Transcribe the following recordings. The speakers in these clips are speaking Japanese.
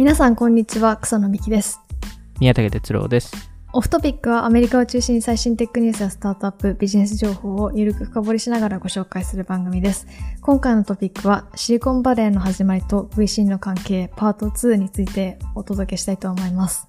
皆さんこんにちは草野美希です。宮武哲郎です。オフトピックはアメリカを中心に最新テックニュースやスタートアップビジネス情報をゆるく深掘りしながらご紹介する番組です。今回のトピックはシリコンバレーの始まりと VC の関係パート2についてお届けしたいと思います。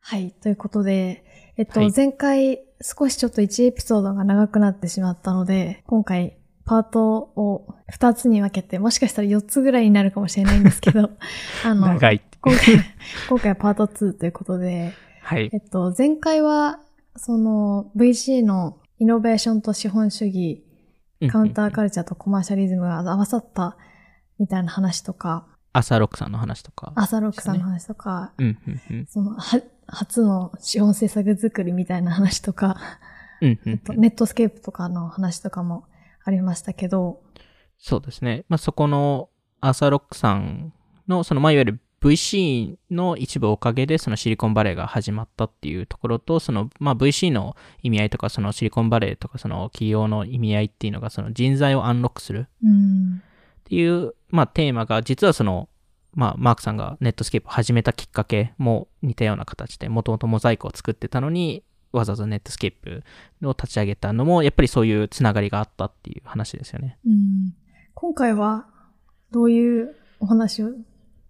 はいということでえっと、はい。前回少しちょっと1エピソードが長くなってしまったので今回パートを2つに分けて、もしかしたら4つぐらいになるかもしれないんですけど、あの、長い。今回、今回はパート2ということで、はいえ。っと、前回は、その VC のイノベーションと資本主義、カウンターカルチャーとコマーシャリズムが合わさったみたいな話とか、朝ロックさんの話とか。朝ロックさんの話とか、うん、うん、うん。その、は初の資本政策作りみたいな話とか、うん、うんえっと、ネットスケープとかの話とかもありましたけど、そうですね。まあ、そこのアーサー・ロックさんの、その、まあ、いわゆる VC の一部おかげで、そのシリコンバレーが始まったっていうところと、その、まあ、VC の意味合いとか、そのシリコンバレーとか、その企業の意味合いっていうのが、その人材を unlock するうん。っていう、まあ、テーマが、実はその、まあ、マークさんがネットスケープを始めたきっかけも似たような形で、もともとモザイクを作ってたのに、わざわざネットスケープを立ち上げたのも、やっぱりそういうつながりがあったっていう話ですよね。うん。今回はどういうお話を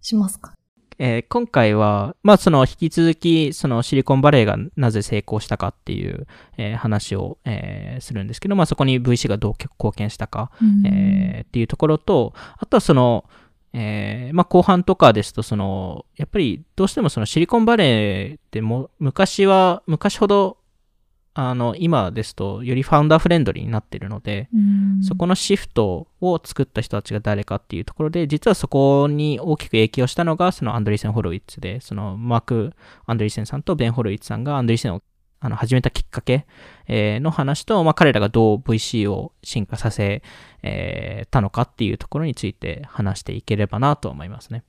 しますか？えー今回は、まあ、その引き続き、そのシリコンバレーがなぜ成功したかっていう、えー話を、えーするんですけど、まあ、そこに VC がどう貢献したか、えーっていうところと、あとはその、えーまあ、後半とかですと、その、やっぱりどうしてもそのシリコンバレーっても、昔は、昔ほど、あの、今ですと、よりファウンダーフレンドリーになってるので、うん。そこのシフトを作った人たちが誰かっていうところで、実はそこに大きく影響したのが、そのアンドリーセン・ホロウィッツで、そのマーク・アンドリーセンさんとベン・ホロウィッツさんがアンドリーセンをあの始めたきっかけ、えーの話と、まあ、彼らがどう VC を進化させ、えーたのかっていうところについて話していければなと思いますね。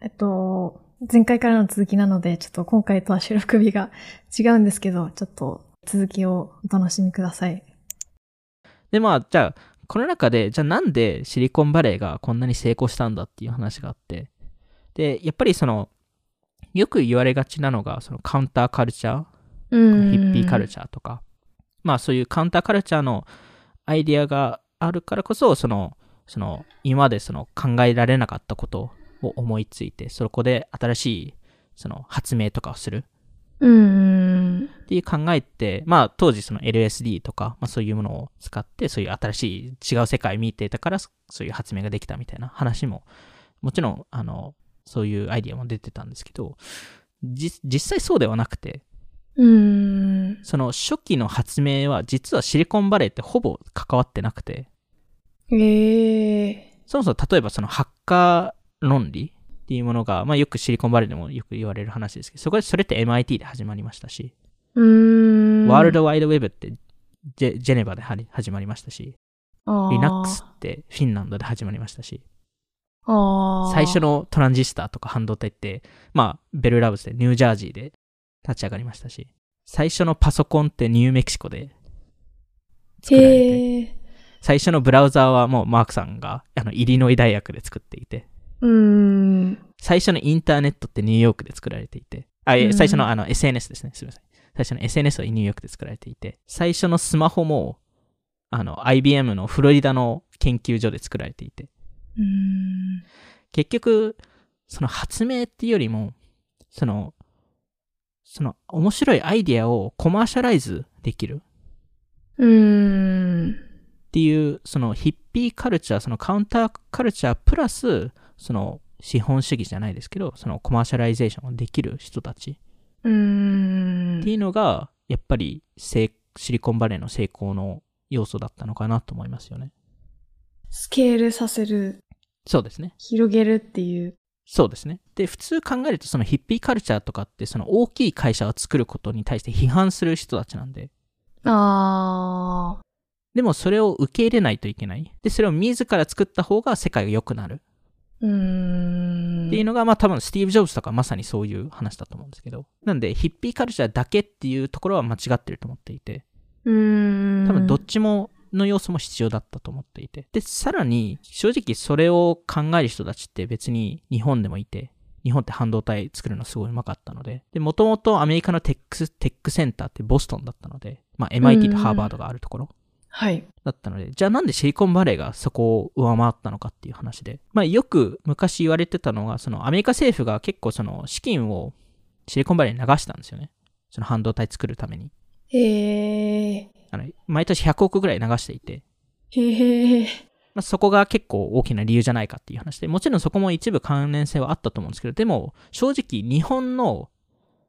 えっと、前回からの続きなので、ちょっと今回とは収録日が違うんですけど、ちょっと続きをお楽しみください。で、まあ、じゃあ、この中で、じゃあなんでシリコンバレーがこんなに成功したんだっていう話があって、で、やっぱりその、よく言われがちなのが、そのカウンターカルチャー、うんヒッピーカルチャーとか、まあそういうカウンターカルチャーのアイディアがあるからこそ、その、その、今までその考えられなかったことを思いついて、そこで新しい、その発明とかをする。うん。っていう考えって、まあ当時その LSD とか、まあそういうものを使って、そういう新しい違う世界を見てたから、そういう発明ができたみたいな話も、もちろん、あの、そういうアイディアも出てたんですけど、実際そうではなくて、その初期の発明は実はシリコンバレーってほぼ関わってなくて、ええそもそも例えばそのハッカー論理っていうものが、まあよくシリコンバレーでもよく言われる話ですけど、そこでそれって MIT で始まりましたし、ー。うん。ワールドワイドウェブってジェネバで始まりましたし、Linux ってフィンランドで始まりましたし、最初のトランジスタとか半導体って、まあベルラブスでニュージャージーで立ち上がりましたし、最初のパソコンってニューメキシコで作られて、へえ。最初のブラウザーはもうマークさんがあのイリノイ大学で作っていて、うん。最初のインターネットってニューヨークで作られていて、あ、最初のあの SNS ですね、すみません。最初の SNS はニューヨークで作られていて、最初のスマホも、あの IBM のフロリダの研究所で作られていて、うん。結局、その発明っていうよりも、その、その面白いアイディアを commercialize できるうん。っていう、そのヒッピーカルチャー、そのカウンターカルチャープラス、その資本主義じゃないですけど、その commercialization をできる人たちうんっていうのが、やっぱり成シリコンバレーの成功の要素だったのかなと思いますよね。スケールさせる、そうですね。広げるっていう。そうですね。で、普通考えると、そのヒッピーカルチャーとかって、その大きい会社を作ることに対して批判する人たちなんで、ああ。でもそれを受け入れないといけない。で、それを自ら作った方が世界が良くなる。うーん。っていうのが、まあ多分スティーブ・ジョブズとかまさにそういう話だと思うんですけど。なんで、ヒッピーカルチャーだけっていうところは間違ってると思っていて、うーん。多分どっちもの要素も必要だったと思っていて。で、さらに、正直それを考える人たちって別に日本でもいて、日本って半導体作るのすごいうまかったので、で、もともとアメリカのテックテックセンターってボストンだったので、まあ MIT とハーバードがあるところ。はい。だったので、じゃあなんでシリコンバレーがそこを上回ったのかっていう話で、まあよく昔言われてたのが、そのアメリカ政府が結構その資金をシリコンバレーに流したんですよね。その半導体作るために。へえ。あの、毎年100億ぐらい流していて、へえ。まあ、そこが結構大きな理由じゃないかっていう話で、もちろんそこも一部関連性はあったと思うんですけど、でも正直日本の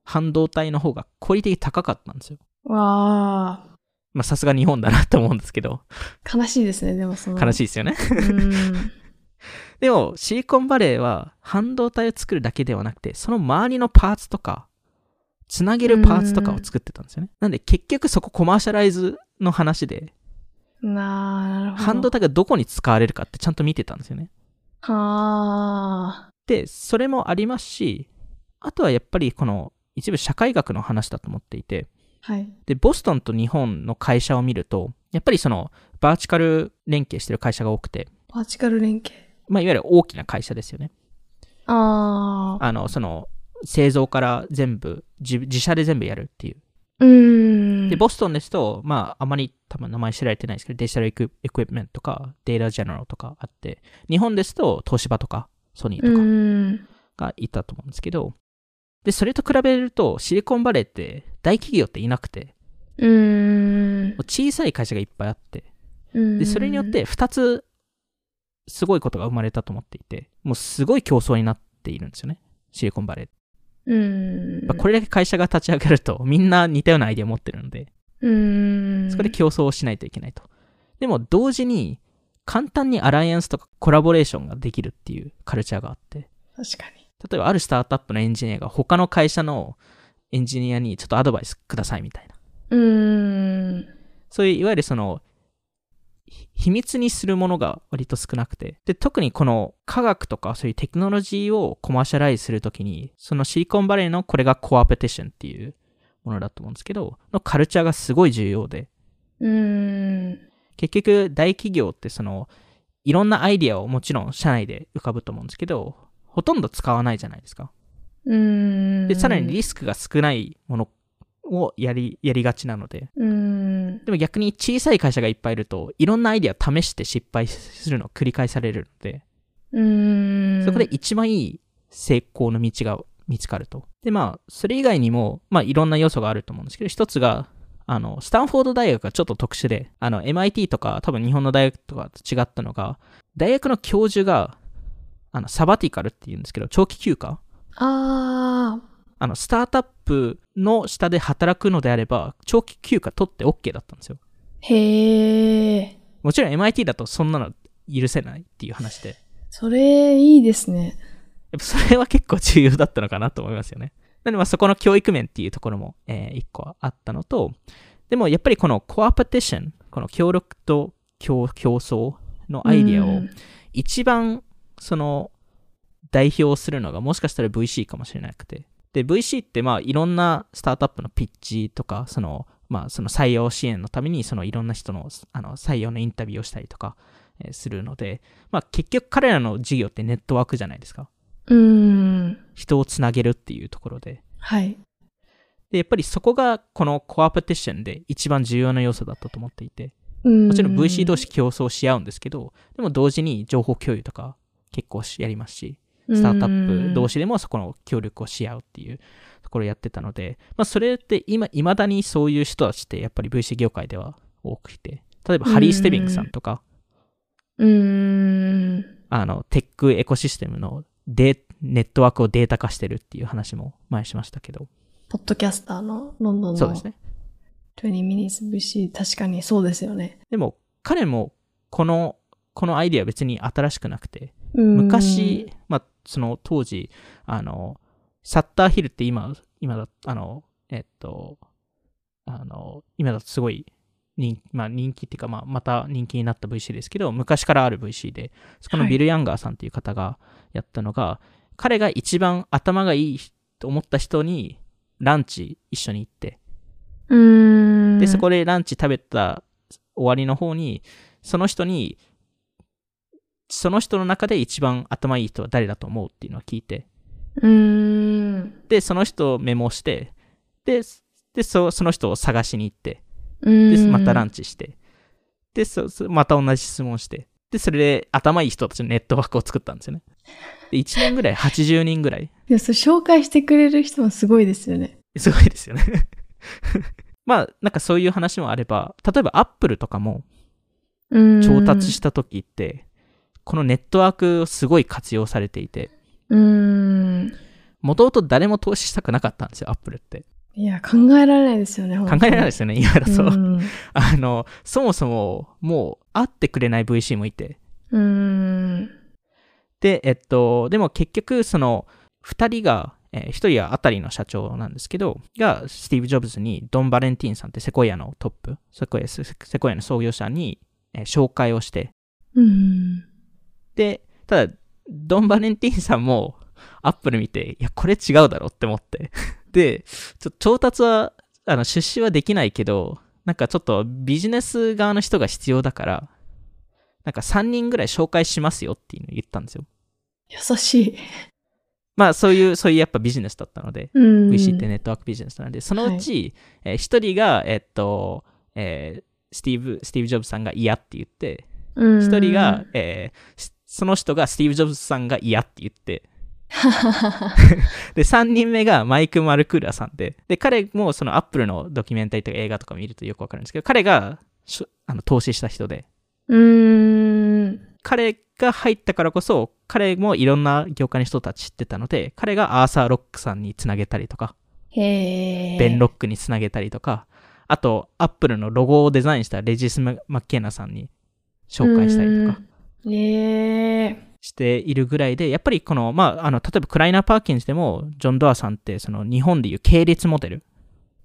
半導体の方がクオリティ高かったんですよ。わあ。まあさすが日本だなと思うんですけど、悲しいですね、でもその。い。悲しいですよね。うん。でもシリコンバレーは半導体を作るだけではなくて、その周りのパーツとか、つなげるパーツとかを作ってたんですよね。なんで結局そこコマーシャライズの話で、ななるほど。半導体がどこに使われるかってちゃんと見てたんですよね。はあ。で、それもありますし、あとはやっぱりこの一部社会学の話だと思っていて、はい。で、ボストンと日本の会社を見ると、やっぱりそのバーチカル連携してる会社が多くて、バーチカル連携。まあ、いわゆる大きな会社ですよね。ああ。あの、その、製造から全部、自自社で全部やるっていう。うーん。で、ボストンですと、まあ、あまり多分名前知られてないですけど、デジタルエクエクイプメントとか、データジェネラルとかあって、日本ですと、東芝とか、ソニーとうか。がいたと思うんですけど、で、それと比べると、シリコンバレーって大企業っていなくて、うーん小さい会社がいっぱいあって、うん。で、それによっ、て2つ、すごいことが生まれたと思っていて、もうすごい競争になっているんですよね。シリコンバレー。うーん。まあこれだけ会社が立ち上がると、みんな似たようなアイデアを持ってるので、うーん。そこで競争をしないといけないと。でも、同時に、簡単にアライアンスとかコラボレーションができるっていうカルチャーがあって、確かに。例えばあるスタートアップのエンジニアが他の会社のエンジニアにちょっとアドバイスくださいみたいな。うーん。そういういわゆるその、ひ秘密にするものが割と少なくて。で、特にこの科学とかそういうテクノロジーをコマーシャライズするときに、そのシリコンバレーのこれがコアペティションっていうものだと思うんですけど、のカルチャーがすごい重要で、うーん。結局大企業ってその、いろんなアイディアをもちろん社内で浮かぶと思うんですけど、ほとんど使わないじゃないですか。うーん。で、さらにリスクが少ないものをやり、やりがちなので、うーん。でも逆に小さい会社がいっぱいいると、いろんなアイデアを試して失敗するのを繰り返されるので、うーん。そこで一番いい成功の道が見つかると。で、まあ、それ以外にも、まあ、いろんな要素があると思うんですけど、一つが、あの、スタンフォード大学がちょっと特殊で、あの、MIT とか、多分日本の大学とかと違ったのが、大学の教授が、あの、サバティカルっていうんですけど、長期休暇ああの、スタートアップの下で働くのであれば、長期休暇取って OK だったんですよ。ー。へえ。もちろん MIT だとそんなの許せないっていう話で、それ、いいですね。やっぱそれは結構重要だったのかなと思いますよね。なのでまあそこの教育面っていうところも、えー一個あったのと、でもやっぱりこのコアペティション、この協力と競競争のアイディアをうん一番その代表するのがもしかしたら VC かもしれなくて。で、VC ってまあいろんなスタートアップのピッチとか、そのまあその採用支援のためにそのいろんな人のあの採用のインタビューをしたりとか、えーするので、まあ結局彼らの事業ってネットワークじゃないですか。うーん。人をつなげるっていうところで。はい。で、やっぱりそこがこのコアペティションで一番重要な要素だったと思っていて、ももちろん VC 同士競争し合うんですけど、でも同時に情報共有とか結構しやりますし、スタートアップ同士でもそこの協力をし合うっていうところをやってたので、まあそれって今、未だにそういう人たちってやっぱり VC 業界では多くて、例えばハリー・ステビングさんとか、うーん。あの、テックエコシステムのデネットワークをデータ化してるっていう話も前しましたけど、ポッドキャスターのロンドンのそうですね。20 minutes VC、確かにそうですよね。でも彼もこの、このアイディアは別に新しくなくて、うん昔、まあ、その当時、あの、サッターヒルって今、今だ、あの、えっと、あの、今だとすごい人,、まあ、人気っていうか、まあ、また人気になった VC ですけど、昔からある VC で、そこのはい。ビル・ヤンガーさんっていう方がやったのが、彼が一番頭がいいと思った人にランチ一緒に行って。で、そこでランチ食べた終わりの方に、その人に、その人の中で一番頭いい人は誰だと思うっていうのを聞いて、うーん。で、その人をメモして、で、でそその人を探しに行って、で、ん。またランチして、で、また同じ質問して、で、それで頭いい人たちのネットワークを作ったんですよね。で、1年ぐらい、80人ぐらい。いや、それ紹介してくれる人もすごいですよね。すごいですよね。まあ、なんかそういう話もあれば、例えばアップルとかも。調達した時って、このネットワークすごい活用されていて、うーん。もともと誰も投資したくなかったんですよ、アップルって。いや、考えられないですよね、考えられないですよね、今だと。うん。あの、そもそも、もう、会ってくれない VC もいて。うーん。で、えっと、でも結局、その、二人が、えー一人はあたりの社長なんですけど、が、スティーブ・ジョブズに、ドン・バレンティンさんってセコイアのトップ、セコイアセセコイアの創業者に、えー紹介をして、うん。で、ただ、ドン・バレンティンさんも、アップル見て、いや、これ違うだろって思って。で、ちょ調達は、あの、出資はできないけど、なんかちょっとビジネス側の人が必要だから、なんか3人ぐらい紹介しますよっていうのを言ったんですよ。優しい。まあ、そういう、そういうやっぱビジネスだったので、うん。VC ってネットワークビジネスなので、そのうち、えー一人が、えっと、えースティーブ、スティーブ・ジョブズさんが嫌って言って、うん、一人が、えーしその人がスティーブ・ジョブズさんが嫌って言って、で、3人目がマイク・マルクーラさんで、で、彼もそのアップルのドキュメンタリーとか映画とか見るとよくわかるんですけど、彼があの投資した人で、うーん。彼が入ったからこそ、彼もいろんな業界の人たち知ってたので、彼がアーサー・ロックさんにつなげたりとか。ベン・ロックにつなげたりとか、あと、アップルのロゴをデザインしたレジス・マッケーナさんに紹介したりとかえ。しているぐらいで、やっぱりこの、まあ、あの、例えばクライナー・パーキンズでも、ジョン・ドアさんって、その日本でいう系列モデル、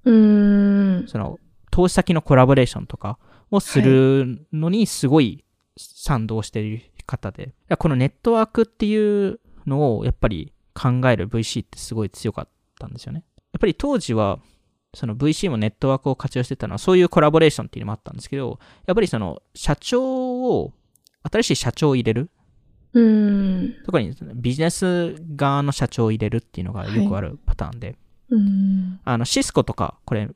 うーん。その、投資先のコラボレーションとかをするのにすごい賛同している方で、いやこのネットワークっていうのをやっぱり考える VC ってすごい強かったんですよね。やっぱり当時は、その VC もネットワークを活用してたのはそういうコラボレーションっていうのもあったんですけど、やっぱりその社長を、新しい社長を入れる？うーん。特にビジネス側の社長を入れるっていうのがよくあるパターンで、うん。あの、シスコとか、これ、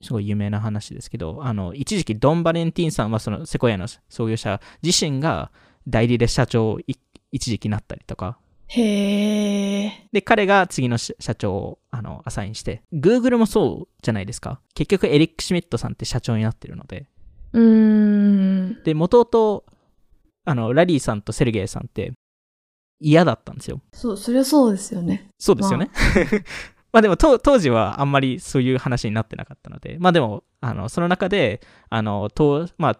すごい有名な話ですけど、あの、一時期ドン・バレンティンさんは、その、セコヤの創業者自身が代理で社長をい一時期なったりとか、へえ。で、彼が次の社社長を、あの、アサインして、Google もそうじゃないですか。結局、エリック・シュミットさんって社長になってるので、うーん。で、元々、あの、ラリーさんとセルゲイさんって嫌だったんですよ。そう、そりゃそうですよね。そうですよね。まあ でも当当時はあんまりそういう話になってなかったので、まあでも、あの、その中で、あの、投まあ、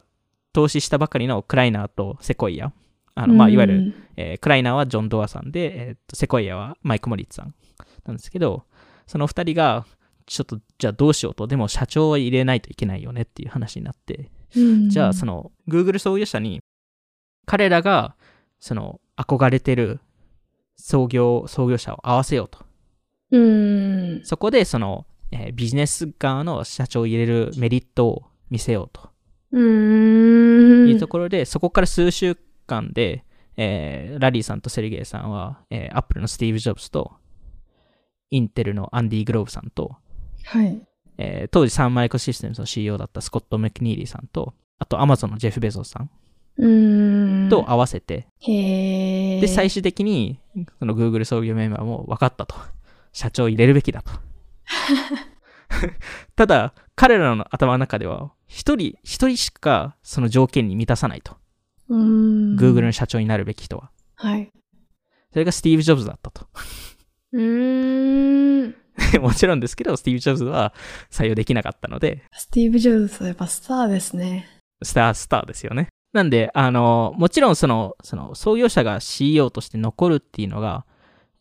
投資したばかりのクライナーとセコイア、あの、まあ、いわゆる、えークライナーはジョン・ドアさんで、えーとセコイアはマイク・モリッツさんなんですけど、その二人が、ちょっと、じゃあどうしようと、でも社長は入れないといけないよねっていう話になって、うん、じゃあその Google 創業者に彼らがその憧れてる創業創業者を合わせようとう。そこでその、えービジネス側の社長を入れるメリットを見せようとうーん。いうところで、そこから数週間で、えーラリーさんとセルゲイさんは、えー、アップルのスティーブ・ジョブズとインテルのアンディ・グローブさんと、はい。えー当時サンマイクロシステムズの CEO だったスコット・メクニーリーさんとあとアマゾンのジェフ・ベゾスさん。と合わせて、へえ。で、最終的に、その Google 創業メンバーも分かったと。社長入れるべきだと。ただ、彼らの頭の中では、一人、一人しかその条件に満たさないと。Google の社長になるべき人は。はい。それがスティーブ・ジョブズだったと。うーん。もちろんですけど、スティーブ・ジョブズは採用できなかったので、スティーブ・ジョブズはやっぱスターですね。スター、スターですよね。なんで、あの、もちろんその、その、創業者が CEO として残るっていうのが、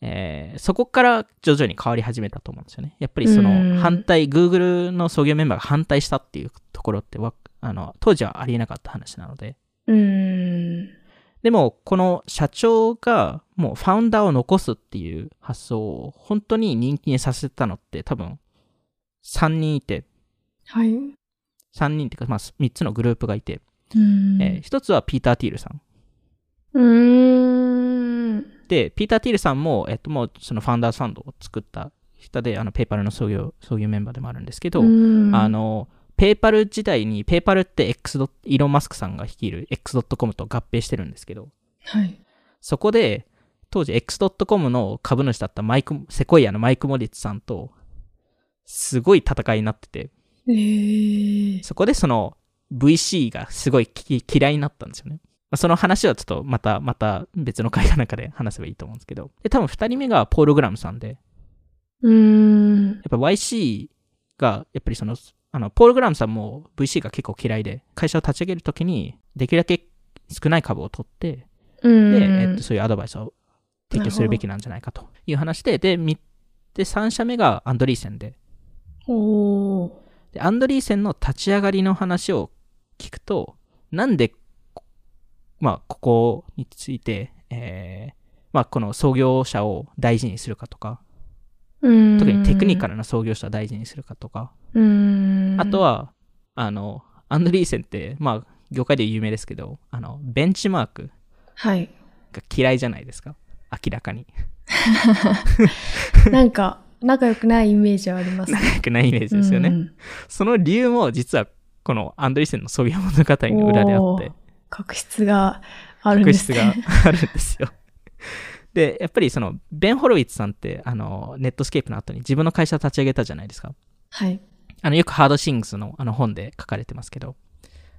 えーそこから徐々に変わり始めたと思うんですよね。やっぱりそうんの、反対、Google の創業メンバーが反対したっていうところってわ、あの、当時はありえなかった話なので。うーん。でも、この社長がもうファウンダーを残すっていう発想を本当に人気にさせたのって多分3人いて、はい。3人っていうか、まあ、3つのグループがいて、うん。えー1つはピーター・ティールさん。うーん。で、ピーター・ティールさんも、えっと、もうそのファウンダーズファンドを作った人で、あの、ペーパルの創業、創業メンバーでもあるんですけど、うんあ、の、ペーパル時代に、ペーパルって X ドイーロン・マスクさんが率いる X.com と合併してるんですけど、はい。そこで、当時 X.com の株主だったマイク、セコイアのマイク・モリッツさんと、すごい戦いになってて、えー。そこでその VC がすごいき嫌いになったんですよね。まあその話はちょっとまた、また別の会話の中で話せばいいと思うんですけど。で、多分二人目がポール・グラムさんで、うーん。やっぱ YC が、やっぱりその、あの、ポール・グラムさんも VC が結構嫌いで、会社を立ち上げるときに、できるだけ少ない株を取って、うん。で、えっと、そういうアドバイスを提供するべきなんじゃないかという話で、で、みで、3社目がアンドリーセンで、おー。で、アンドリーセンの立ち上がりの話を聞くと、なんで、こまあ、ここについて、えー、まあ、この創業者を大事にするかとか、うん。特にテクニカルな創業者を大事にするかとか、うん。あとは、あの、アンドリーセンって、まあ、業界で有名ですけど、あの、ベンチマークはい。が嫌いじゃないですか。明らかに。なんか、仲良くないイメージはありますね。良くないイメージですよね。うんその理由も実は、このアンドリーセンの創業物語の裏であって確執があるんです確執がね。あるんですよ。で、やっぱりその、ベン・ホロウィッツさんって、あの、ネットスケープの後に自分の会社を立ち上げたじゃないですか。はい。あの、よくハードシングスのあの本で書かれてますけど、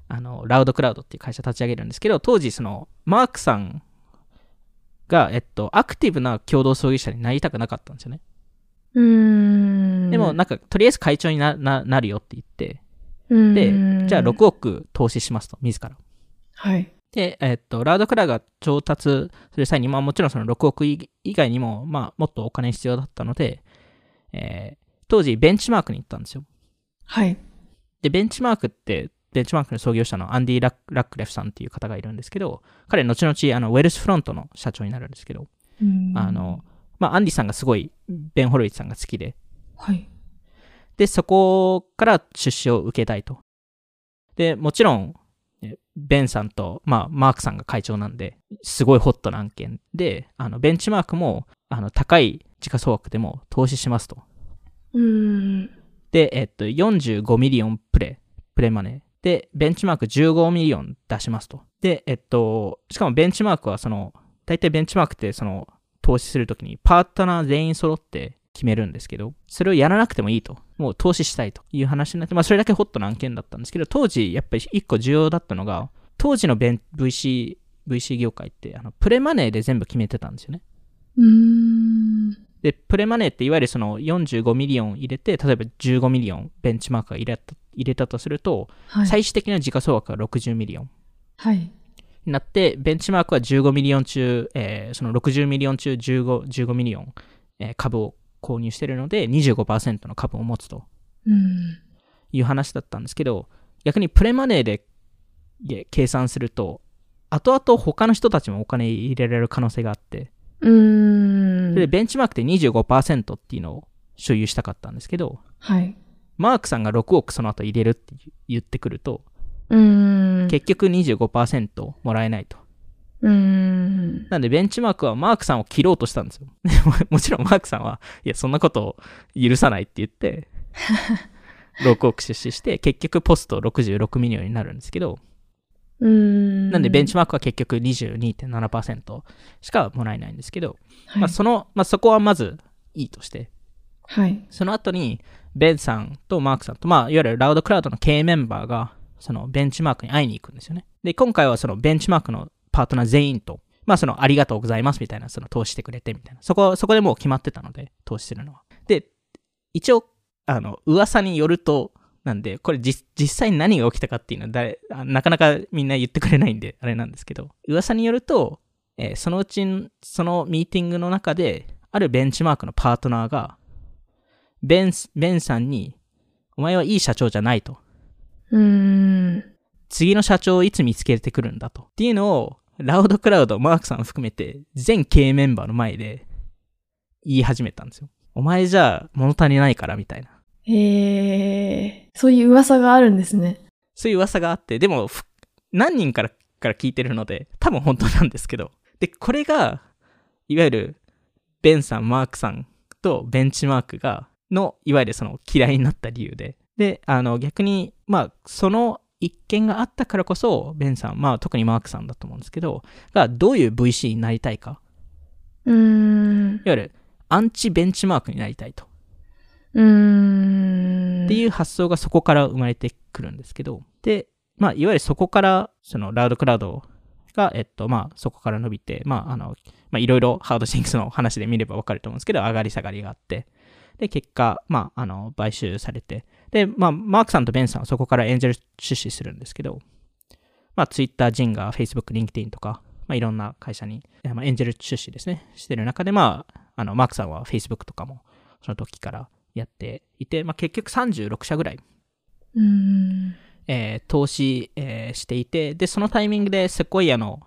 あの、ラウドクラウドっていう会社立ち上げるんですけど、当時その、マークさんが、えっと、アクティブな共同創業者になりたくなかったんですよね。うーん。でも、なんか、とりあえず会長になななるよって言って、うん、で、じゃあ6億投資しますと、自ら。はい。で、えっと、ラウドクラが調達する際に、まあもちろんその6億以以外にも、まあもっとお金必要だったので、えー当時ベンチマークに行ったんですよ。はい。で、ベンチマークって、ベンチマークの創業者のアンディ・ラッラックレフさんっていう方がいるんですけど、彼、後々、あの、ウェルスフロントの社長になるんですけど、うんあの、まあ、アンディさんがすごい、ベン・ホロウィッツさんが好きで、はい。で、そこから出資を受けたいと。で、もちろん、えベンさんと、まあ、マークさんが会長なんで、すごいホットな案件で、あの、ベンチマークも、あの、高い時価総額でも投資しますと。うん。で、えっと、45 million pre、pre-money。で、ベンチマーク15 million 出しますと。で、えっと、しかもベンチマークはその、大体ベンチマークってその、投資するときにパートナー全員揃って決めるんですけど、それをやらなくてもいいと。もう投資したいという話になって、まあそれだけホットな案件だったんですけど、当時やっぱり一個重要だったのが、当時のベン VC、VC 業界って、あの、 pre-money で全部決めてたんですよね。うん。で、 pre-money っていわゆるその45 million 入れて、例えば15 million ベンチマークが入れた入れたとすると、はい。最終的な時価総額が60 million はい。になって、ベンチマークは15 million 中、えーその60 million 中15、15 million、えー株を購入しているので、25%の株を持つとうん。いう話だったんですけど、逆に pre-money で計算すると、後々他の人たちもお金入れられる可能性があって、うん。それでベンチマークって25%っていうのを所有したかったんですけど、はい。マークさんが6億その後入れるって言ってくると、うん。結局25%もらえないと。うん。なんでベンチマークはマークさんを切ろうとしたんですよ。もちろんマークさんは、いや、そんなことを許さないって言って、6億出資して、結局 post 66 million になるんですけど、うん。なんでベンチマークは結局22.7%しかもらえないんですけど、はい、まあその、まあそこはまずいいとして、はい。その後に、ベンさんとマークさんと、まあ、いわゆるラウドクラウドの経営メンバーが、そのベンチマークに会いに行くんですよね。で、今回はそのベンチマークのパートナー全員と、まあ、そのありがとうございますみたいな、その投資してくれてみたいな。そこ、そこでもう決まってたので、投資するのは。で、一応、あの、噂によると、なんで、これ実実際に何が起きたかっていうのは誰あなかなかみんな言ってくれないんで、あれなんですけど、噂によると、えーそのうち、そのミーティングの中で、あるベンチマークのパートナーが、ベンス、ベンさんに、お前はいい社長じゃないと。うん。次の社長をいつ見つけてくるんだと。っていうのを、ラウドクラウド、マークさん含めて、全経営メンバーの前で言い始めたんですよ。お前じゃ物足りないから、みたいな。へえ、そういう噂があるんですね。そういう噂があって、でも、ふ何人からから聞いてるので、多分本当なんですけど。で、これが、いわゆる、ベンさん、マークさんとベンチマークが、の、いわゆるその嫌いになった理由で。で、あの、逆に、まあ、その一件があったからこそ、ベンさん、まあ、特にマークさんだと思うんですけど、が、どういう VC になりたいか。うーん。いわゆる、アンチベンチマークになりたいと。うーん。っていう発想がそこから生まれてくるんですけど、で、まあ、いわゆるそこから、その、ラウドクラウドが、えっと、まあ、そこから伸びて、まあ、あの、まあ、いろいろハードシンクスの話で見ればわかると思うんですけど、上がり下がりがあって、で、結果、まあ、あの、買収されて、で、まあ、マークさんとベンさんはそこからエンジェル出資するんですけど、まあ、ツイッター、ジンガー、Facebook、リンクティンとか、まあ、いろんな会社に、えまあ、エンジェル出資ですね、してる中で、まあ、あの、マークさんは Facebook とかも、その時からやっていて、まあ、結局36社ぐらいうーん。えー投資、えーしていて、で、そのタイミングでセコイアの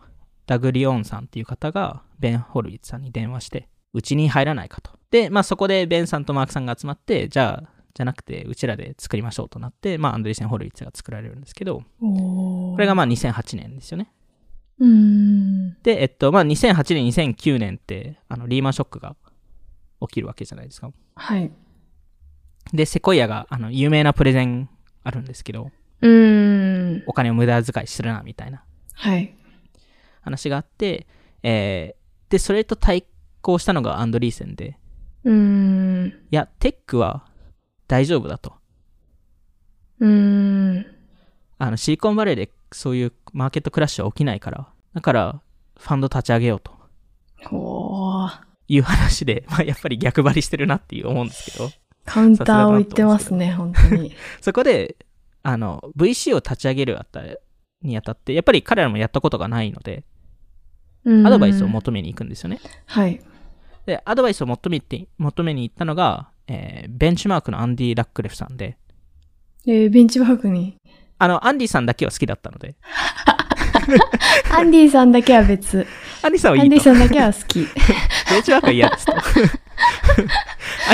ダグリオンさんっていう方がベン・ホルウィッツさんに電話して、うちに入らないかと。で、まあそこでベンさんとマークさんが集まって、じゃあ、じゃなくて、うちらで作りましょうとなって、まあアンドリーセン・ホルウィッツが作られるんですけど、これがまあ2008年ですよね。で、えっと、まあ2008年、2009年って、あの、リーマンショックが起きるわけじゃないですか。はい。で、セコイアが、あの、有名なプレゼンあるんですけど、うーん。お金を無駄遣いするな、みたいな。はい。話があって、えーで、それと対抗したのがアンドリーセンで、うーん。いや、テックは大丈夫だと。うーん。あの、シリコンバレーでそういうマーケットクラッシュは起きないから、だから、ファンド立ち上げようとおー。いう話で、まあ、やっぱり逆張りしてるなっていう思うんですけど、カウンターを言ってますね、本当に。そこで、あの、VC を立ち上げるあたにあたって、やっぱり彼らもやったことがないので、アドバイスを求めに行くんですよね。はい。で、アドバイスを求めて、求めに行ったのが、えーベンチマークのアンディ・ラックレフさんで、えー、ベンチマークに。あの、アンディさんだけは好きだったので、アンディさんだけは別。アンディさんアはいいと。ンディさんだけは好き。ベンチマークは嫌ですと。アン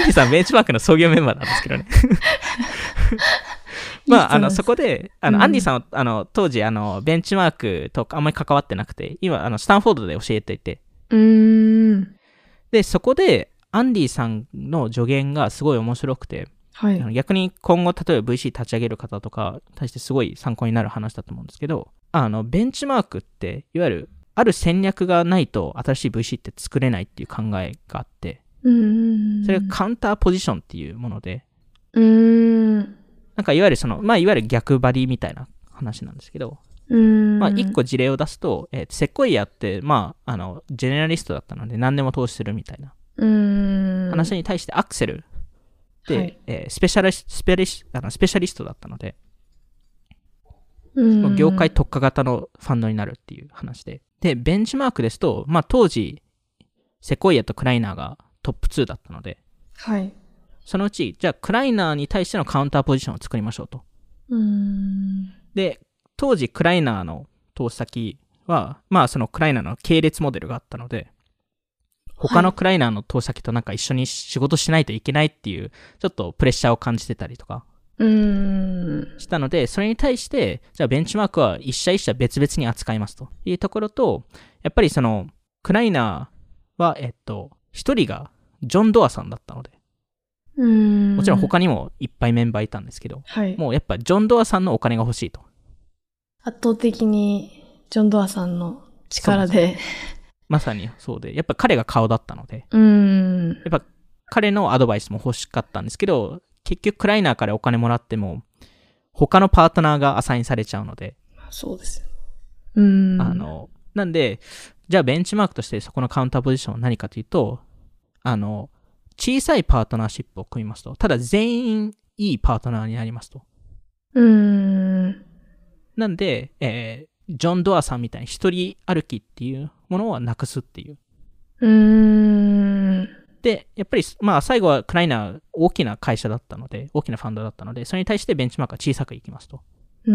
ディさんベンチマークの創業メンバーなんですけどね。まあ、あの、そこで、あの、うんアンディさんは、あの、当時、あの、ベンチマークとあんまり関わってなくて、今、あの、スタンフォードで教えていて、うーん。で、そこで、アンディさんの助言がすごい面白くて、はい。逆に今後、例えば VC 立ち上げる方とか、対してすごい参考になる話だと思うんですけど、あの、ベンチマークって、いわゆる、ある戦略がないと新しい VC って作れないっていう考えがあって。それがカウンターポジションっていうもので、うーん。なんかいわゆるその、まあいわゆる逆張りみたいな話なんですけど。まあ一個事例を出すと、えーセコイアって、まあ、あの、ジェネラリストだったので何でも投資するみたいな。話に対してアクセルで、はいえースペシャリススペリスあのスペシャリストだったので、うん業界特化型のファンドになるっていう話で。で、ベンチマークですと、まあ当時、セコイアとクライナーがトップ2だったので、はい。そのうち、じゃあクライナーに対してのカウンターポジションを作りましょうと。うーん。で、当時クライナーの投資先は、まあそのクライナーの系列モデルがあったので、他のクライナーの投資先となんか一緒に仕事しないといけないっていう、ちょっとプレッシャーを感じてたりとかうーん。したので、それに対して、じゃあベンチマークは一社一社別々に扱いますというところと、やっぱりその、クライナーは、えっと、一人がジョン・ドアさんだったので、うーん。もちろん他にもいっぱいメンバーいたんですけど、はい。もうやっぱジョン・ドアさんのお金が欲しいと。圧倒的に、ジョン・ドアさんの力で。まさにそうで、やっぱ彼が顔だったので、うーん。やっぱ彼のアドバイスも欲しかったんですけど、結局クライナーからお金もらっても、他のパートナーがアサインされちゃうので、そうですよ。うーん。あ、の、なんで、じゃあベンチマークとしてそこのカウンターポジションは何かというと、あの、小さいパートナーシップを組みますと、ただ全員いいパートナーになりますと。うーん。なんで、えージョン・ドアさんみたいに一人歩きっていうものはなくすっていう。うーん。で、やっぱり、まあ最後はクライナー大きな会社だったので、大きなファンドだったので、それに対してベンチマークは小さくいきますと。うー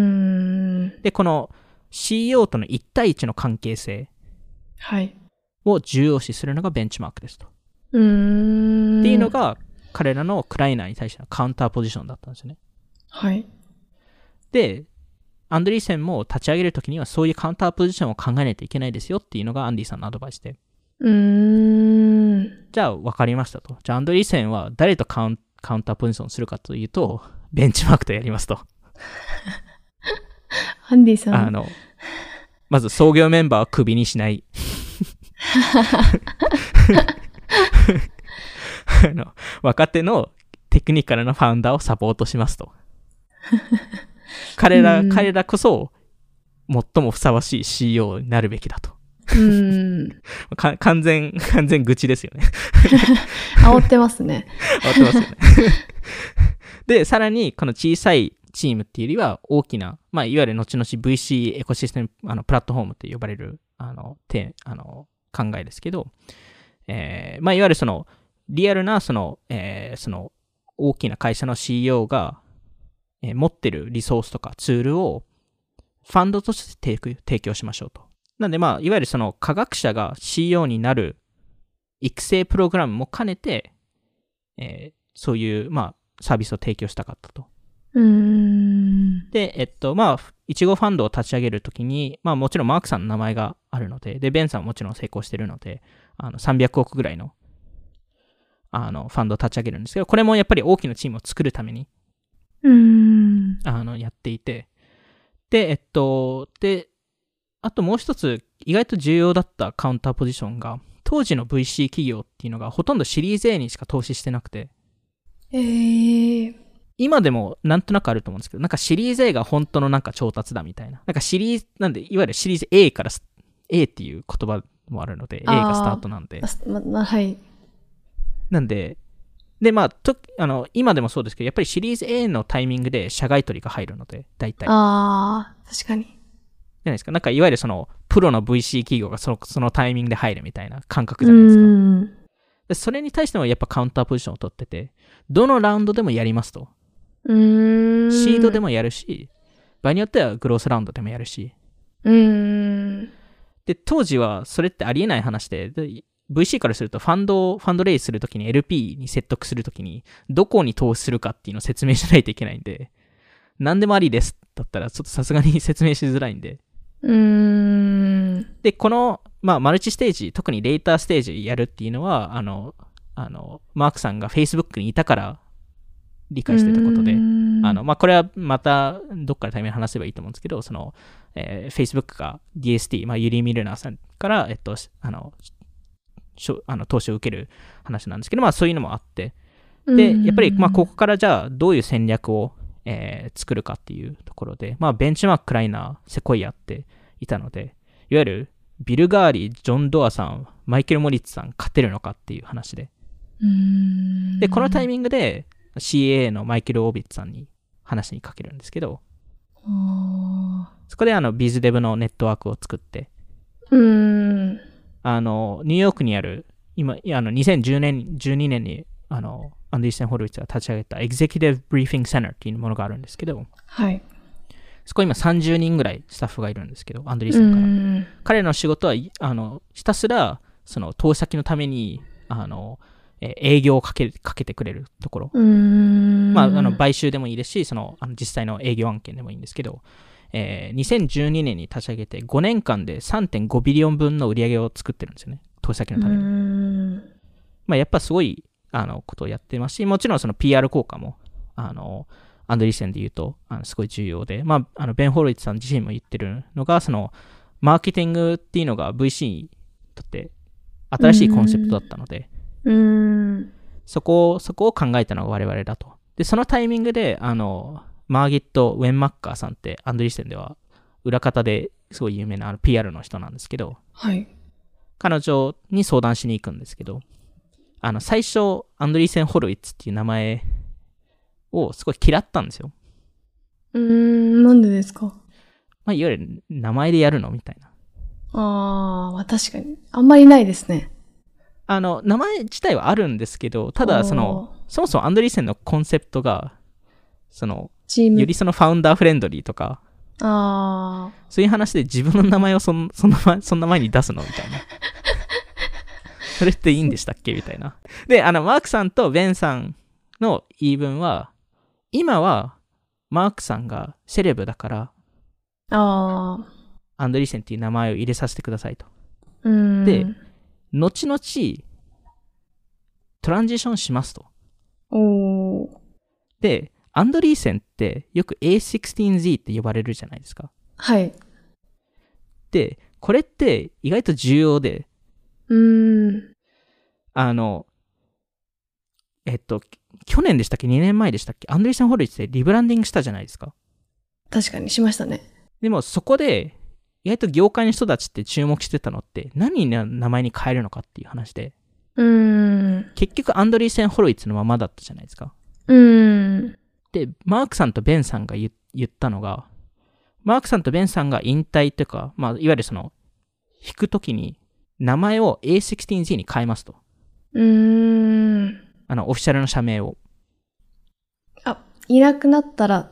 ん。で、この CEO との1対1の関係性はい。を重要視するのがベンチマークですと。うーん。っていうの、が彼らのクライナーに対してのカウンターポジションだったんですよね。はい。で、アンドリーセンも立ち上げるときにはそういうカウンターポジションを考えないといけないですよっていうのがアンディさんのアドバイスで。うーん。じゃあ分かりましたと。じゃあアンドリーセンは誰とカウンカウンターポジションするかというと、ベンチマークとやりますと。アンディさん。あの、まず創業メンバーをクビにしない。あの若手のテクニカルなファウンダーをサポートしますと。彼ら、うん彼らこそ、最もふさわしい CEO になるべきだと。うん。か完全、完全愚痴ですよね。煽ってますね。合ってますよね。で、さらに、この小さいチームっていうよりは、大きな、まあ、いわゆる後々 VC エコシステム、あの、プラットフォームと呼ばれる、あの、てあの考えですけど、えーまあ、いわゆるその、リアルな、その、えーその、大きな会社の CEO が、えー持ってるリソースとかツールを、ファンドとして提供しましょうと。なんで、まあ、いわゆるその、科学者が CEO になる育成プログラムも兼ねて、えーそういう、まあ、サービスを提供したかったと。うーん。で、えっと、まあ、いちごファンドを立ち上げるときに、まあ、もちろんマークさんの名前があるので、で、ベンさんももちろん成功してるので、あの、300億ぐらいの、あの、ファンドを立ち上げるんですけど、これもやっぱり大きなチームを作るために、うーん。あの、やっていて、で、えっと、で、あともう一つ、意外と重要だったカウンターポジションが、当時の VC 企業っていうのがほとんどシリーズ A にしか投資してなくて、えー。今でもなんとなくあると思うんですけど、なんかシリーズ A が本当のなんか調達だみたいな。なんかシリーズ、なんで、いわゆるシリーズ A からス A っていう言葉もあるので、A がスタートなんでまはい。なんで、で、まあ、と、あの、今でもそうですけど、やっぱりシリーズ A のタイミングで社外取りが入るので、大体。じゃああ、確かに。ないですか。なんか、いわゆるその、プロの VC 企業がそのそのタイミングで入るみたいな感覚うじゃないですか。ーん。でそれに対してもやっぱカウンターポジションを取ってて、どのラウンドでもやりますと。うーん。シードでもやるし、場合によってはグロースラウンドでもやるし、うーん。で、当時はそれってありえない話で、で VC からするとファンドを、ファンドレイスするときに LP に説得するときに、どこに投資するかっていうのを説明しないといけないんで、何でもありですだったら、ちょっとさすがに説明しづらいんで。うーん。で、この、まあ、マルチステージ、特にレーターステージやるっていうのは、あの、あの、マークさんが Facebook にいたから理解してたことであの、まあ、これはまたどっかでタイミングで話せばいいと思うんですけど、その、えー Facebook が DST、まあ、ユリー・ミルナーさんから、えっと、あの、あの投資を受ける話なんですけど、まあ、そういうのもあって、で、やっぱり、まあ、ここからじゃあ、どういう戦略を、えー作るかっていうところで、まあ、ベンチマーク・クライナー、セコイアっていたので、いわゆる、ビル・ガーリー、ジョン・ドアさん、マイケル・モリッツさん、勝てるのかっていう話で。で、このタイミングで、CA のマイケル・オービッツさんに話にかけるんですけど、あそこであの、ビズデブのネットワークを作って。あの、ニューヨークにある、今、あの、2010年、12年に、あの、アンディーセン・ホルウィッツが立ち上げた Executive Briefing Center っていうものがあるんですけど、はい。そこ今30人ぐらいスタッフがいるんですけど、アンドリセンから。彼の仕事は、いあの、ひたすら、その、投資先のために、あの、えー営業をかけかけてくれるところ。まあ、あの、買収でもいいですし、その、あの実際の営業案件でもいいんですけど、えー2012年に立ち上げて5年間で3.5ビリオン分の売り上げを作ってるんですよね。投資先のために。まあ、やっぱすごい、あの、ことをやってますし、もちろんその PR 効果も、あの、アンドリーセンで言うと、あのすごい重要で、まあ、あの、ベン・ホロイツさん自身も言ってるのが、その、マーケティングっていうのが VC にとって新しいコンセプトだったので。そこを、そこを考えたのが我々だと。で、そのタイミングで、あの、マーギット・ウェン・マッカーさんって、アンドリーセンでは、裏方ですごい有名なあの PR の人なんですけど、はい。彼女に相談しに行くんですけど、あの、最初、アンドリーセン・ホロイッツっていう名前をすごい嫌ったんですよ。うーん。なんでですか？まあ、いわゆる名前でやるのみたいな。ああ確かに。あんまりないですね。あの、名前自体はあるんですけど、ただ、その、そもそもアンドリーセンのコンセプトが、その。よりそのファウンダーフレンドリーとか、ああ。そういう話で自分の名前をそん そんな前そんな前に出すのみたいな。それっていいんでしたっけみたいな。で、あの、マークさんとベンさんの言い分は、今は、マークさんがセレブだから、あアンドリーセンっていう名前を入れさせてくださいと。で後々、トランジションしますと。で、アンドリーセンってよく A16Z って呼ばれるじゃないですか。はい。で、これって意外と重要で、うーん。あの、えっと、去年でしたっけ ?2 年前でしたっけ？アンドリーセン・ホルイツってリブランディングしたじゃないですか。確かにしましたね。でもそこで、意外と業界の人たちって注目してたのって、何に名前に変えるのかっていう話で、うーん。結局アンドリーセン・ホロイツのままだったじゃないですか。うーん。で、マークさんとベンさんが言言ったのが、マークさんとベンさんが引退というか、まあ、いわゆるその、弾くときに、名前を A16Z に変えますと。うーん。あの、オフィシャルの社名を。あ、いなくなったら、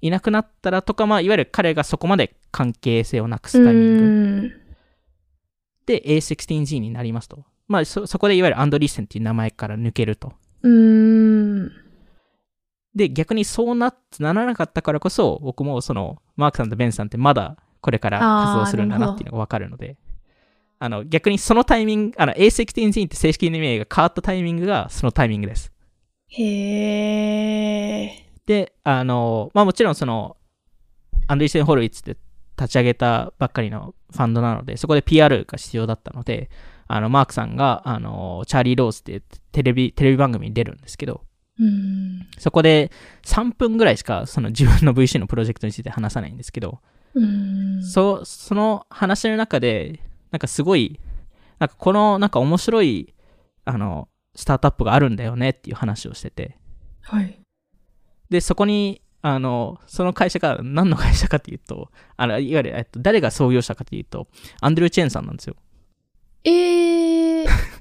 いなくなったらとか、まあ、いわゆる彼がそこまで関係性をなくうすタイミング。で A16Z になりますと。まあ、そ、そこでいわゆるアンドリーセンっていう名前から抜けると。うーん。で、逆にそうな、ならなかったからこそ、僕もその、マークさんとベンさんってまだこれから活動するんだなっていうのがわかるので、あの、逆にそのタイミング、あの、A16Z って正式名が変わったタイミングがそのタイミングです。へー。で、あの、まあもちろんその、アンドリーセン・ホルイッツって立ち上げたばっかりのファンドなので、そこで PR が必要だったので、あの、マークさんが、あの、チャーリー・ローズってテレビ、テレビ番組に出るんですけど、うーん。そこで3分ぐらいしかその自分の VC のプロジェクトについて話さないんですけど、うーん。そその話の中で、なんかすごい、なんかこのなんか面白い、あの、スタートアップがあるんだよねっていう話をしてて、はい。で、そこに、あの、その会社が何の会社かっていうと、あの、いわゆる、えっと、誰が創業者かっていうと、アンドリュー・チェーンさんなんですよ。えー、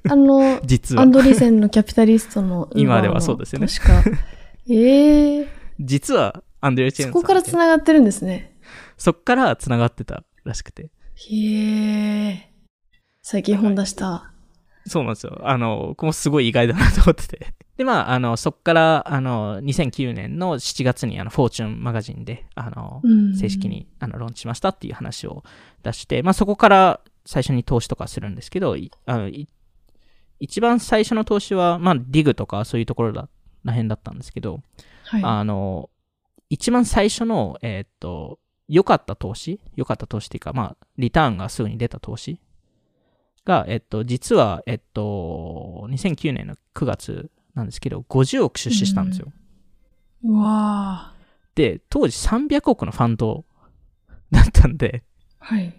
あの、実はアン。ドリーセンのキャピタリストの。今ではそうですよね確か。えー、実は、アンドリチェーンさんで。そこから繋がってるんですね。そっから繋がってたらしくて。へー。最近本出した。そうなんですよ。あの、僕もすごい意外だなと思ってて。で、まあ、あの、そっから、あの、2009年の7月に、あの、フォーチュンマガジンで、あの、うん正式に、あの、ローンチしましたっていう話を出して、まあ、そこから最初に投資とかするんですけど、いあの、い一番最初の投資は、まあ、ディグとかそういうところだ、らへんだったんですけど、はい。あの、一番最初の、えーっと、良かった投資良かった投資っていうか、まあ、リターンがすぐに出た投資が、えっと、実は、えっと、2009年の9月なんですけど、50億出資したんですよ。うわで、当時300億のファンドだったんで、ー。はい。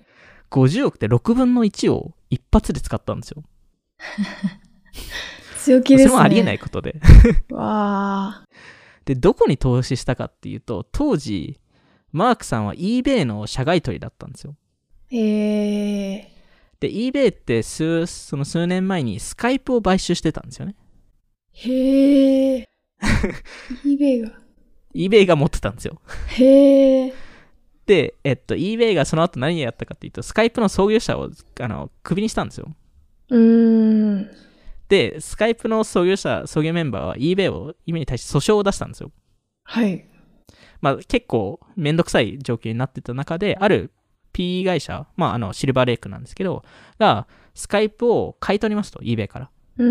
50億って6分の1を一発で使ったんですよ。強気ですね。それもありえないことで。わで、どこに投資したかっていうと、当時、マークさんは eBay の社外取りだったんですよ。ー。へで、eBay って数、その数年前にスカイプを買収してたんですよね。ー。へー。eBay が。eBay が持ってたんですよ。へー。で、えっと、eBay がその後何をやったかっていうと、スカイプの創業者を、あの、クビにしたんですよ。うーん。で、スカイプの創業者、創業メンバーは eBay を、eBay に対して訴訟を出したんですよ。はい。まあ、結構めんどくさい状況になってた中で、ある PE 会社、まあ、あの、シルバーレイクなんですけど、が、スカイプを買い取りますと、eBay から。うー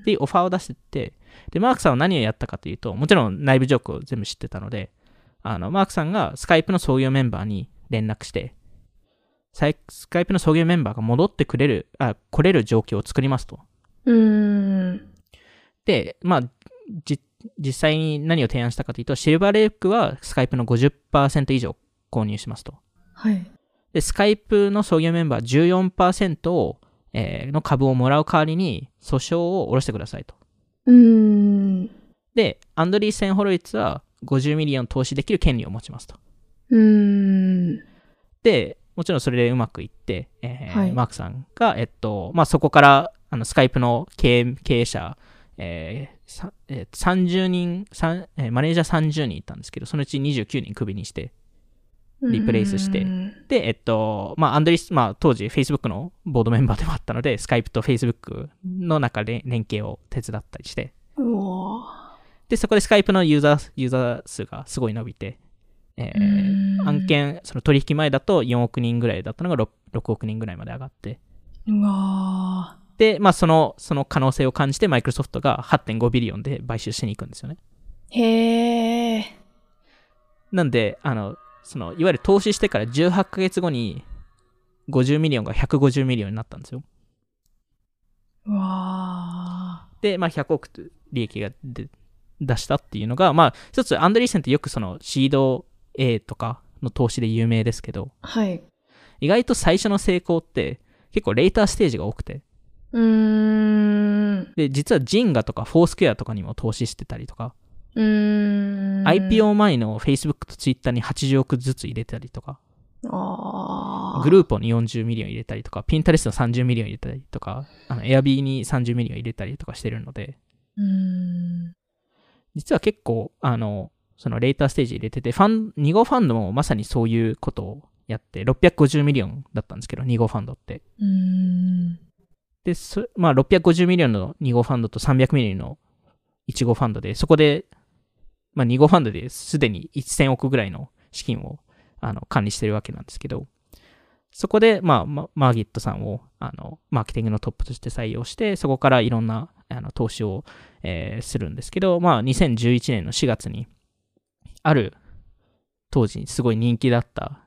ん。で、オファーを出してって、で、マークさんは何をやったかというと、もちろん内部ジョークを全部知ってたので、あの、マークさんがスカイプの創業メンバーに連絡して、スカイプの創業メンバーが戻ってくれる、あ、来れる状況を作りますと。うーん。で、まあ、じ、実際に何を提案したかというと、シルバーレイクはスカイプの50%以上購入しますと。はい。で、スカイプの創業メンバー14%を、えーの株をもらう代わりに訴訟を下ろしてくださいと。うーん。で、アンドリーセン・ホロウィッツは50 million 投資できる権利を持ちますと。うーん。で、もちろんそれでうまくいって、えーはい。マークさんが、えっと、まあ、そこから、あの、スカイプの経営経営者、えーさえー30人、えーマネージャー30人いたんですけど、そのうち29人クビにして、リプレイスして。で、えっと、まあ、アンドリス、まあ、当時 Facebook のボードメンバーでもあったので、スカイプと Facebook の中で連携を手伝ったりして、で、そこでスカイプのユーザー、ユーザー数がすごい伸びて、えうー案件、その取引前だと4億人ぐらいだったのが 6, 6億人ぐらいまで上がって、うわで、まあ、その、その可能性を感じて、マイクロソフトが8.5 billion で買収しに行くんですよね。ーへえ。なんで、あの、その、いわゆる投資してから18ヶ月後に、50 million が150 million になったんですよ。うわで、まあ、100億と利益が出出したっていうのが、まあ、一つ、アンドリーセンってよくその、シード A とかの投資で有名ですけど、ーはい。意外と最初の成功って、結構レーターステージが多くて、うーん。で、実はジンガとかフォースクエアとかにも投資してたりとか、うーん。IPO 前の Facebook と Twitter に80億ずつ入れたりとか、グルーポンに40 million 入れたりとか、ピンタレストに30 million 入れたりとか、あの、エアビーに30 million 入れたりとかしてるので、うーん。実は結構、あの、その later stage 入れてて、ファン、2号ファンドもまさにそういうことをやって、650 million だったんですけど、2号ファンドって。で、そまあ、650 million の2号ファンドと300 million の1号ファンドで、そこで、まあ、2号ファンドですでに1000億ぐらいの資金をあの管理してるわけなんですけど、そこで、まあ、ママーギットさんをあのマーケティングのトップとして採用して、そこからいろんなあの投資を、えーするんですけど、まあ、2011年の4月に、ある当時すごい人気だった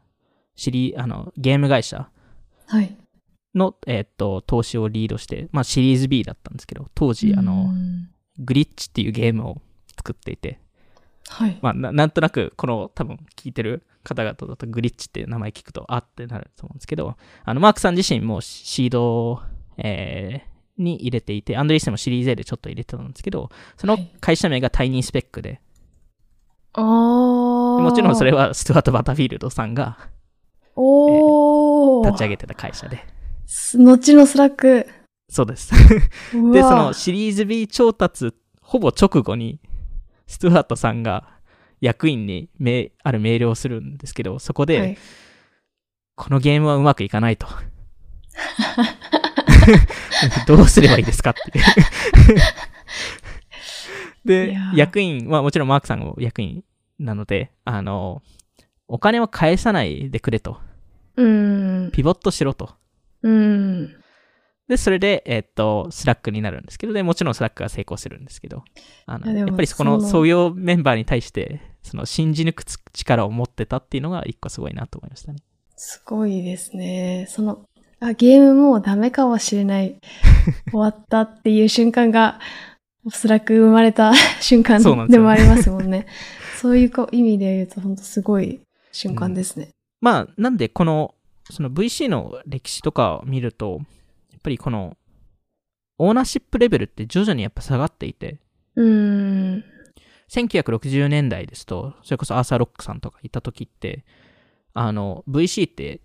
シリあのゲーム会社はい。の、えーっと、投資をリードして、まあシリーズ B だったんですけど、当時、あの、んグリッチっていうゲームを作っていて、はい。まあななんとなく、この多分聞いてる方々だとグリッチっていう名前聞くと、あってなると思うんですけど、あの、マークさん自身もシード、えーに入れていて、アンドリーセンもシリーズ A でちょっと入れてたんですけど、そのはい会社名がタイニースペックで。もちろんそれはストゥアート・バタフィールドさんがおー。立ち上げてた会社で、す後のスラック。そうです。で、そのシリーズ B 調達、ほぼ直後に、ストゥアートさんが役員にメあるメールをするんですけど、そこで、はいこのゲームはうまくいかないと。どうすればいいですかって。で役員はもちろんマークさんも役員なので、あの、お金は返さないでくれと。うーん。ピボットしろと。うーん。で、それで、えっと、スラックになるんですけど、で、もちろんスラックが成功するんですけど、あの、いやっぱりそこの創業メンバーに対して、その信じ抜くつ力を持ってたっていうのが一個すごいなと思いましたね。すごいですね。その、あ、ゲームもうダメかもしれない。終わったっていう瞬間が、おそらく生まれた 瞬間でもありますもんね。そういうこ意味で言うと、本当すごい瞬間ですね。まあ、なんでこの、その VC の歴史とかを見ると、やっぱりこの、オーナーシップレベルって徐々にやっぱ下がっていて、うーん。1960年代ですと、それこそアーサー・ロックさんとかいた時って、あの、VC って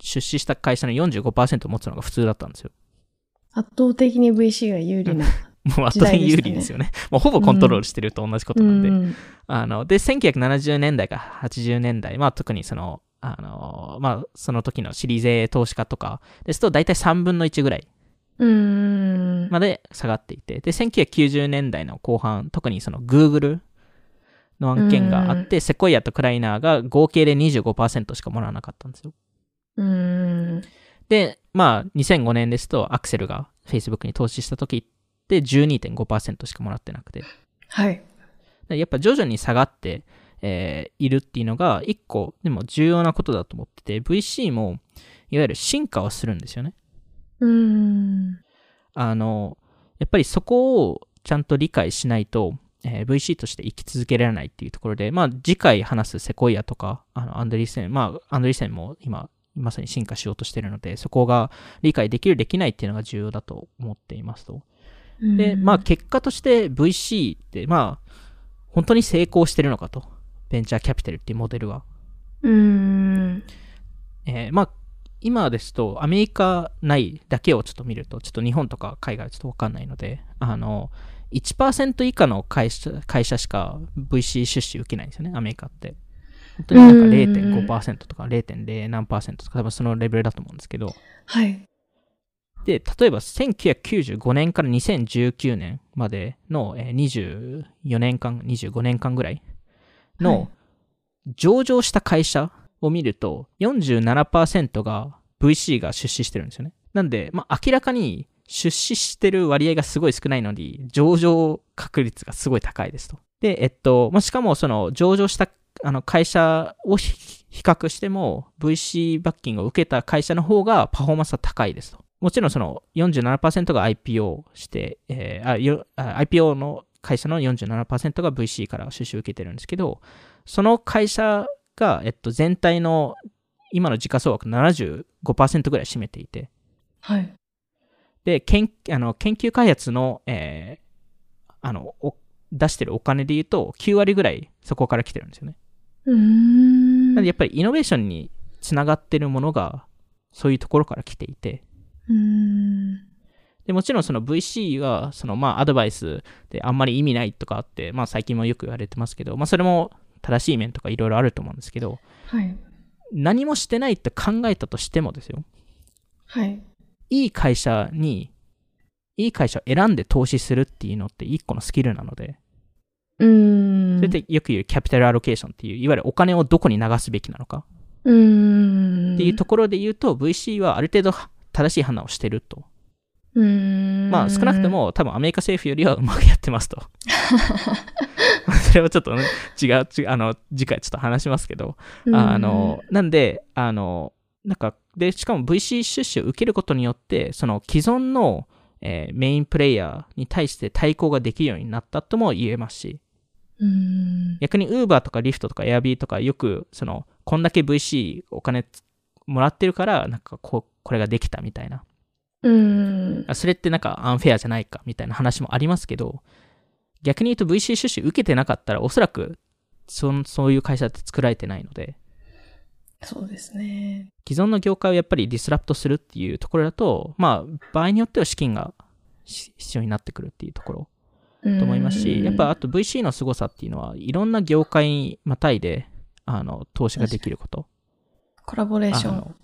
出資した会社の45%持つのが普通だったんですよ。圧倒的に VC が有利な。もう圧倒的に有利ですよね。もうほぼコントロールしてると同じことなんで。うんあの、で、1970年代から80年代、まあ特にその、あの、まあその時のシリーズ A 投資家とかですと大体3分の1ぐらい。まで下がっていて、で、1990年代の後半、特にその Google の案件があって、セコイアとクライナーが合計で25%しかもらわなかったんですよ。で、まあ2005年ですとアクセルが Facebook に投資した時って12.5%しかもらってなくて、はい。でやっぱ徐々に下がって、えーいるっていうのが一個でも重要なことだと思ってて VC もいわゆる進化をするんですよね。うーん。あのやっぱりそこをちゃんと理解しないと、えー VC として生き続けられないっていうところで、まあ次回話すセコイアとかあのアンドリーセン、まあアンドリーセンも今まさに進化しようとしてるのでそこが理解できるできないっていうのが重要だと思っていますと。で、まあ結果として VC って、まあ、本当に成功してるのかと。ベンチャーキャピタルっていうモデルは。うーん。えーまあ、今ですと、アメリカ内だけをちょっと見ると、ちょっと日本とか海外はちょっとわかんないので、あの、1%以下の会社会社しか VC 出資受けないんですよね、アメリカって。本当になんかうん0.5%とか0.0何とか多分そのレベルだと思うんですけど、はい。で、例えば1995年から2019年までの、えー24年間、25年間ぐらいの上場した会社を見ると、47%が VC が出資してるんですよね。なんで、まあ、明らかに出資してる割合がすごい少ないのに、上場確率がすごい高いですと。で、えっと、まあ、しかもその上場したあの会社を比較しても VC バッキングを受けた会社の方がパフォーマンスは高いですと。もちろんその47%が IPO して、えー、あ IPO の会社の47%が VC から出資を受けてるんですけど、その会社が、えっと、全体の今の時価総額75%ぐらい占めていて、はい。で、研あの研究開発の、えー、あの出してるお金で言うと、9割ぐらいそこから来てるんですよね。うん。なんでやっぱりイノベーションにつながってるものが、そういうところから来ていて、うんでもちろんその VC はそのまあアドバイスであんまり意味ないとかあって、まあ、最近もよく言われてますけど、まあ、それも正しい面とかいろいろあると思うんですけど、はい、何もしてないって考えたとしてもですよ、はい、いい会社にいい会社を選んで投資するっていうのって一個のスキルなので、うん。それでよく言うキャピタルアロケーションっていういわゆるお金をどこに流すべきなのか。うん。っていうところで言うと VC はある程度正しい判断をしてると。まあ少なくとも多分アメリカ政府よりはうまくやってますと。それはちょっと、ね、違う、違う、あの、次回ちょっと話しますけど、あの、なんで、あの、なんか、で、しかも VC 出資を受けることによって、その既存の、えー、メインプレイヤーに対して対抗ができるようになったとも言えますし、逆に Uber とか Lyft とか Airb とかよく、その、こんだけ VC お金もらってるから、なんかこう、これができたみたいな。うん。それってなんかアンフェアじゃないかみたいな話もありますけど、逆に言うと VC 出資受けてなかったらおそらくそそういう会社って作られてないので、そうですね。既存の業界をやっぱりディスラプトするっていうところだと、まあ、場合によっては資金が必要になってくるっていうところと思いますし、やっぱあと VC の凄さっていうのは、いろんな業界にまたいで、あの、投資ができること。コラボレーション。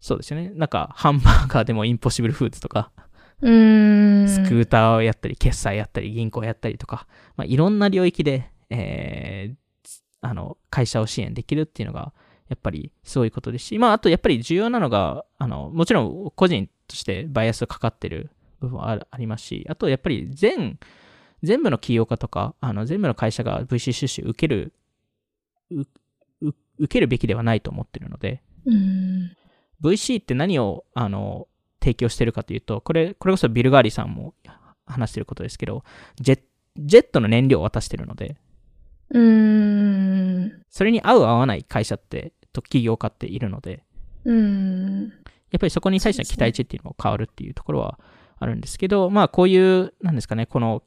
そうですよね。なんか、ハンバーガーでもインポッシブルフーズとか、スクーターをやったり、決済やったり、銀行やったりとか、まあ、いろんな領域で、えー、あの、会社を支援できるっていうのが、やっぱりそういうことですし、まあ、あとやっぱり重要なのが、あの、もちろん個人としてバイアスがかかってる部分はありますし、あとやっぱり全、全部の起業家とか、あの、全部の会社が VC 出資受ける、受けるべきではないと思ってるので、うん VC って何をあの提供してるかというと、これ、これこそビル・ガーリーさんも話してることですけど、ジェジェットの燃料を渡してるので、うーん。それに合う合わない会社って、と企業家っているので、うん。やっぱりそこに対しての期待値っていうのも変わるっていうところはあるんですけど、まあこういう、なんですかね、この、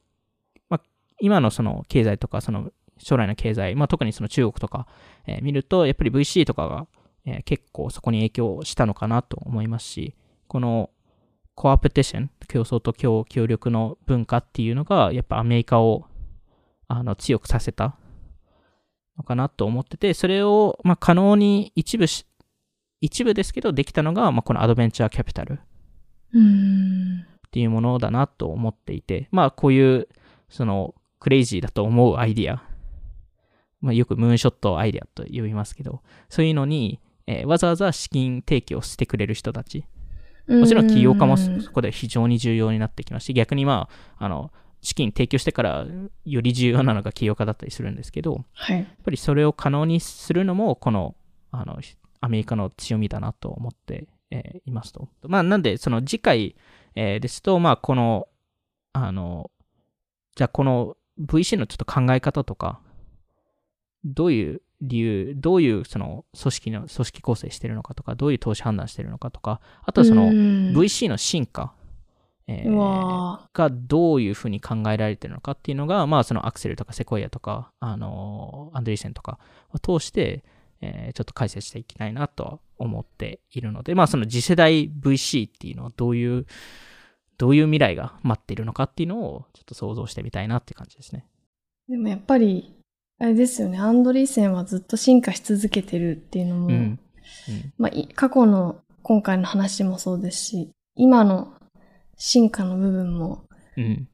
まあ、今のその経済とか、その将来の経済、まあ特にその中国とか、え、見ると、やっぱり VC とかがえ、結構そこに影響したのかなと思いますし、このコアペティション、競争と協力の文化っていうのが、やっぱアメリカをあの強くさせたのかなと思ってて、それを、まあ、可能に一部し、一部ですけどできたのが、まあ、このアドベンチャーキャピタルっていうものだなと思っていて、まあこういう、その、クレイジーだと思うアイディア、まあ、よくムーンショットアイディアと呼びますけど、そういうのに、えー、わざわざ資金提供してくれる人たち。もちろん起業家もそこで非常に重要になってきまして、逆にまあ、あの、資金提供してからより重要なのが起業家だったりするんですけど、はい、やっぱりそれを可能にするのも、この、あの、アメリカの強みだなと思って、えー、いますと。まあ、なんで、その次回、えー、ですと、まあ、この、あの、じゃあこの VC のちょっと考え方とか、どういう理由、どういうその組織の、組織構成してるのかとか、どういう投資判断してるのかとか、あとはその VC の進化、えー、がどういうふうに考えられてるのかっていうのが、まあそのアクセルとかセコイアとか、あのアンドリーセンとかを通して、えー、ちょっと解説していきたいなとは思っているので、まあその次世代 VC っていうのはどういう、どういう未来が待っているのかっていうのをちょっと想像してみたいなって感じですね。でもやっぱりあれですよね、アンドリーセンはずっと進化し続けてるっていうのも、うんうん、まあ、過去の今回の話もそうですし、今の進化の部分も、うん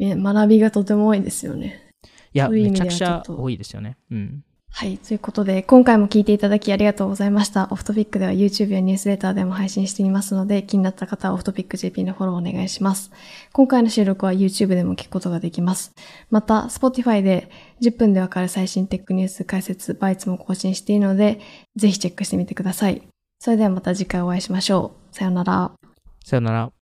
うん、学びがとても多いですよね。いや、めちゃくちゃ多いですよね。うん。はい。ということで、今回も聞いていただきありがとうございました。オフトピックでは YouTube やニュースレターでも配信していますので、気になった方はオフトピック JP のフォローお願いします。今回の収録は YouTube でも聞くことができます。また、Spotify で10分でわかる最新テックニュース解説、バイツも更新しているので、ぜひチェックしてみてください。それではまた次回お会いしましょう。さようなら。さよなら。